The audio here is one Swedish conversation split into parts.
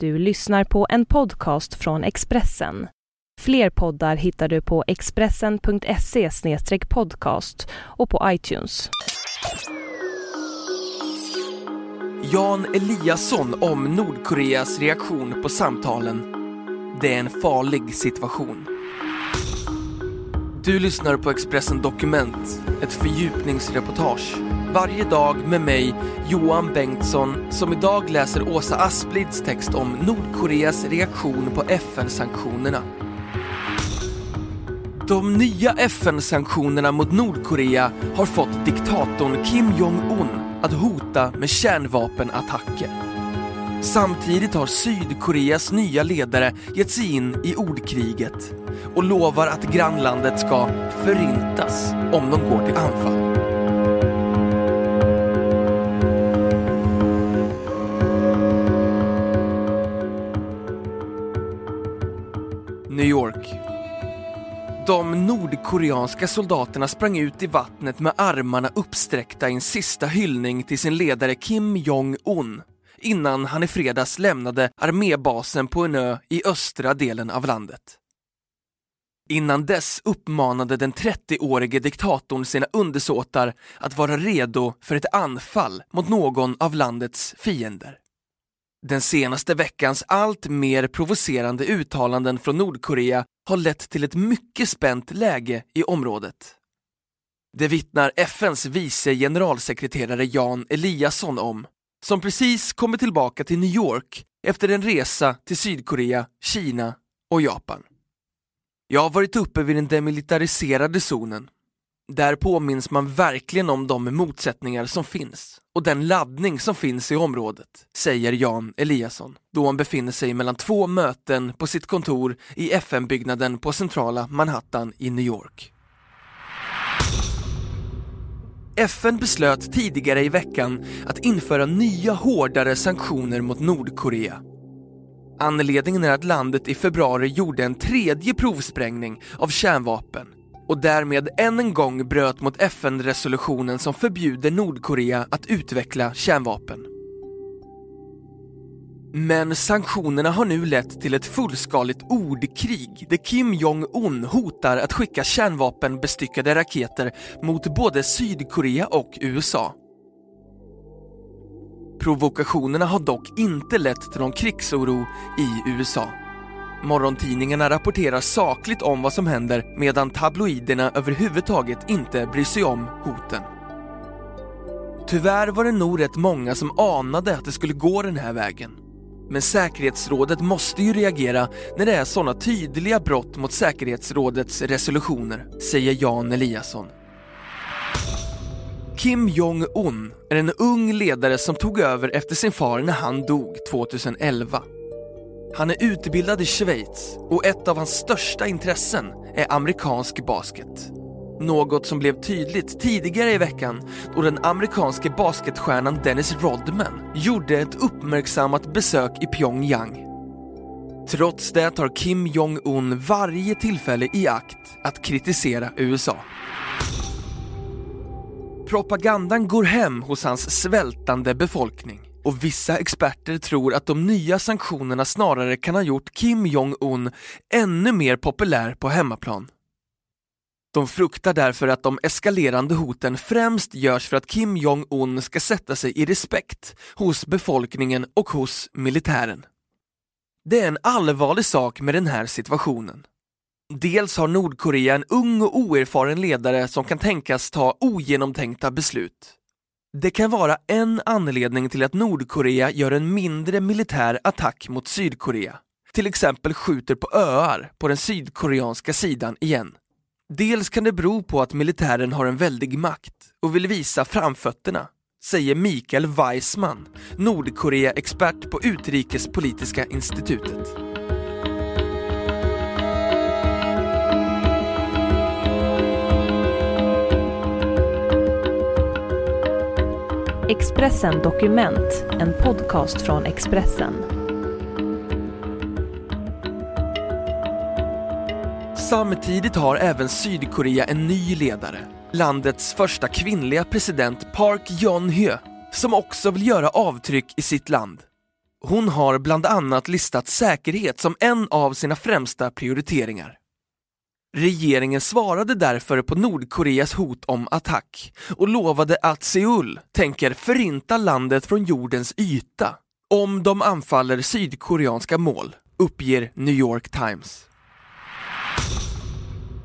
Du lyssnar på en podcast från Expressen. Fler poddar hittar du på expressen.se podcast och på iTunes. Jan Eliasson om Nordkoreas reaktion på samtalen. Det är en farlig situation. Du lyssnar på Expressen Dokument, ett fördjupningsreportage. Varje dag med mig, Johan Bengtsson, som idag läser Åsa Asplids text om Nordkoreas reaktion på FN-sanktionerna. De nya FN-sanktionerna mot Nordkorea har fått diktatorn Kim Jong-Un att hota med kärnvapenattacker. Samtidigt har Sydkoreas nya ledare gett sig in i ordkriget och lovar att grannlandet ska förintas om de går till anfall. De nordkoreanska soldaterna sprang ut i vattnet med armarna uppsträckta i en sista hyllning till sin ledare Kim Jong-Un innan han i fredags lämnade armébasen på en ö i östra delen av landet. Innan dess uppmanade den 30-årige diktatorn sina undersåtar att vara redo för ett anfall mot någon av landets fiender. Den senaste veckans allt mer provocerande uttalanden från Nordkorea har lett till ett mycket spänt läge i området. Det vittnar FNs vice generalsekreterare Jan Eliasson om, som precis kommit tillbaka till New York efter en resa till Sydkorea, Kina och Japan. Jag har varit uppe vid den demilitariserade zonen. Där påminns man verkligen om de motsättningar som finns och den laddning som finns i området, säger Jan Eliasson då han befinner sig mellan två möten på sitt kontor i FN-byggnaden på centrala Manhattan i New York. FN beslöt tidigare i veckan att införa nya hårdare sanktioner mot Nordkorea. Anledningen är att landet i februari gjorde en tredje provsprängning av kärnvapen och därmed än en gång bröt mot FN-resolutionen som förbjuder Nordkorea att utveckla kärnvapen. Men sanktionerna har nu lett till ett fullskaligt ordkrig där Kim Jong-Un hotar att skicka kärnvapenbestyckade raketer mot både Sydkorea och USA. Provokationerna har dock inte lett till någon krigsoro i USA. Morgontidningarna rapporterar sakligt om vad som händer medan tabloiderna överhuvudtaget inte bryr sig om hoten. Tyvärr var det nog rätt många som anade att det skulle gå den här vägen. Men säkerhetsrådet måste ju reagera när det är sådana tydliga brott mot säkerhetsrådets resolutioner, säger Jan Eliasson. Kim Jong-Un är en ung ledare som tog över efter sin far när han dog 2011. Han är utbildad i Schweiz och ett av hans största intressen är amerikansk basket. Något som blev tydligt tidigare i veckan då den amerikanske basketstjärnan Dennis Rodman gjorde ett uppmärksammat besök i Pyongyang. Trots det tar Kim Jong-Un varje tillfälle i akt att kritisera USA. Propagandan går hem hos hans svältande befolkning och vissa experter tror att de nya sanktionerna snarare kan ha gjort Kim Jong-Un ännu mer populär på hemmaplan. De fruktar därför att de eskalerande hoten främst görs för att Kim Jong-Un ska sätta sig i respekt hos befolkningen och hos militären. Det är en allvarlig sak med den här situationen. Dels har Nordkorea en ung och oerfaren ledare som kan tänkas ta ogenomtänkta beslut. Det kan vara en anledning till att Nordkorea gör en mindre militär attack mot Sydkorea. Till exempel skjuter på öar på den sydkoreanska sidan igen. Dels kan det bero på att militären har en väldig makt och vill visa framfötterna, säger Mikael Weissman, Nordkorea-expert på Utrikespolitiska institutet. Expressen Dokument, en podcast från Expressen. Samtidigt har även Sydkorea en ny ledare, landets första kvinnliga president Park Geun-hye, som också vill göra avtryck i sitt land. Hon har bland annat listat säkerhet som en av sina främsta prioriteringar. Regeringen svarade därför på Nordkoreas hot om attack och lovade att Seoul tänker förinta landet från jordens yta om de anfaller sydkoreanska mål, uppger New York Times.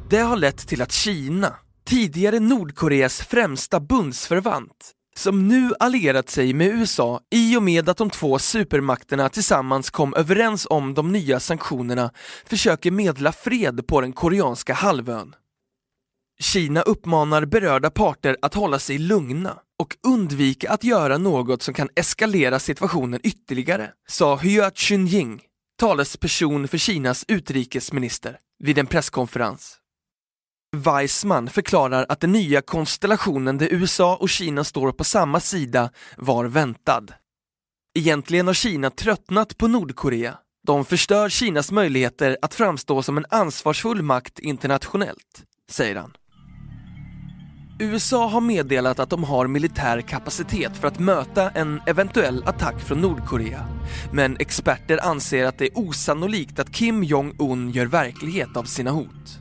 Det har lett till att Kina, tidigare Nordkoreas främsta bundsförvant, som nu allierat sig med USA i och med att de två supermakterna tillsammans kom överens om de nya sanktionerna, försöker medla fred på den koreanska halvön. Kina uppmanar berörda parter att hålla sig lugna och undvika att göra något som kan eskalera situationen ytterligare, sa Hua Chunying, talesperson för Kinas utrikesminister, vid en presskonferens. Weissman förklarar att den nya konstellationen där USA och Kina står på samma sida var väntad. Egentligen har Kina tröttnat på Nordkorea. De förstör Kinas möjligheter att framstå som en ansvarsfull makt internationellt, säger han. USA har meddelat att de har militär kapacitet för att möta en eventuell attack från Nordkorea. Men experter anser att det är osannolikt att Kim Jong-Un gör verklighet av sina hot.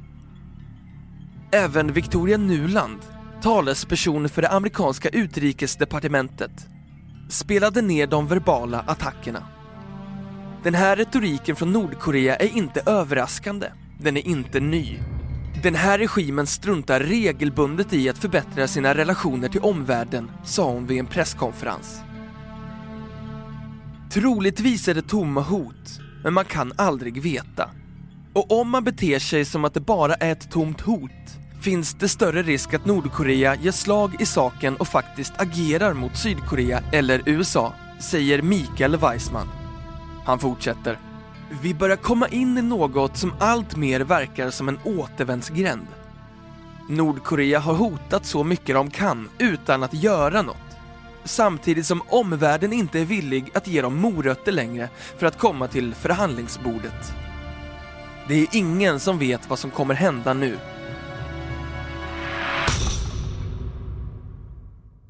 Även Victoria Nuland, talesperson för det amerikanska utrikesdepartementet, spelade ner de verbala attackerna. Den här retoriken från Nordkorea är inte överraskande, den är inte ny. Den här regimen struntar regelbundet i att förbättra sina relationer till omvärlden, sa hon vid en presskonferens. Troligtvis är det tomma hot, men man kan aldrig veta. Och om man beter sig som att det bara är ett tomt hot finns det större risk att Nordkorea ger slag i saken och faktiskt agerar mot Sydkorea eller USA, säger Mikael Weissman. Han fortsätter. Vi börjar komma in i något som allt mer verkar som en återvändsgränd. Nordkorea har hotat så mycket de kan utan att göra något. Samtidigt som omvärlden inte är villig att ge dem morötter längre för att komma till förhandlingsbordet. Det är ingen som vet vad som kommer hända nu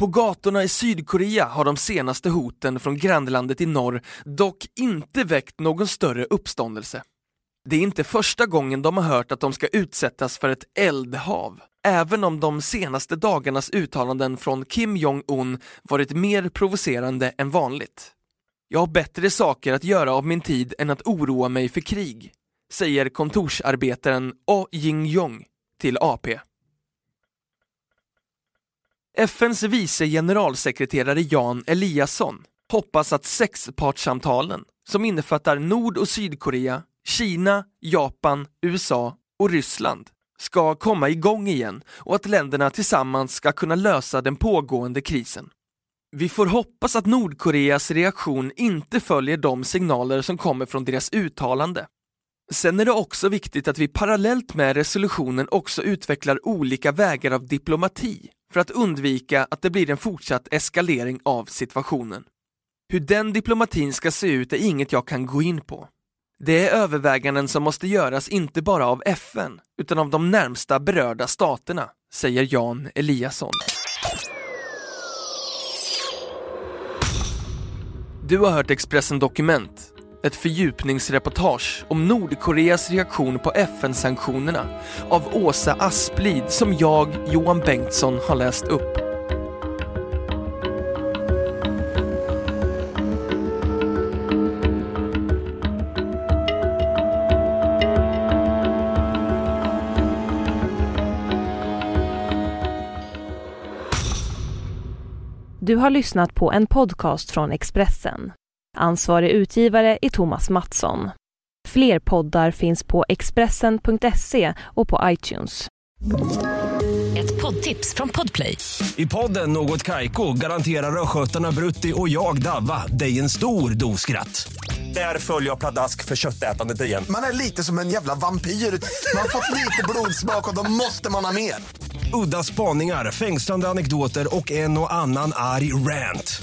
På gatorna i Sydkorea har de senaste hoten från grannlandet i norr dock inte väckt någon större uppståndelse. Det är inte första gången de har hört att de ska utsättas för ett eldhav, även om de senaste dagarnas uttalanden från Kim Jong-Un varit mer provocerande än vanligt. Jag har bättre saker att göra av min tid än att oroa mig för krig, säger kontorsarbetaren Oh Jing-Jong till AP. FNs vice generalsekreterare Jan Eliasson hoppas att sexpartssamtalen, som innefattar Nord och Sydkorea, Kina, Japan, USA och Ryssland, ska komma igång igen och att länderna tillsammans ska kunna lösa den pågående krisen. Vi får hoppas att Nordkoreas reaktion inte följer de signaler som kommer från deras uttalande. Sen är det också viktigt att vi parallellt med resolutionen också utvecklar olika vägar av diplomati för att undvika att det blir en fortsatt eskalering av situationen. Hur den diplomatin ska se ut är inget jag kan gå in på. Det är överväganden som måste göras inte bara av FN, utan av de närmsta berörda staterna, säger Jan Eliasson. Du har hört Expressen Dokument ett fördjupningsreportage om Nordkoreas reaktion på FN-sanktionerna av Åsa Asplid som jag, Johan Bengtsson, har läst upp. Du har lyssnat på en podcast från Expressen. Ansvarig utgivare är Thomas Mattsson. Fler poddar finns på Expressen.se och på iTunes. Ett poddtips från Podplay. I podden Något Kaiko garanterar östgötarna Brutti och jag, Davva, dig en stor dos skratt. Där följer jag pladask för köttätandet igen. Man är lite som en jävla vampyr. Man har fått lite blodsmak och då måste man ha mer. Udda spaningar, fängslande anekdoter och en och annan arg rant.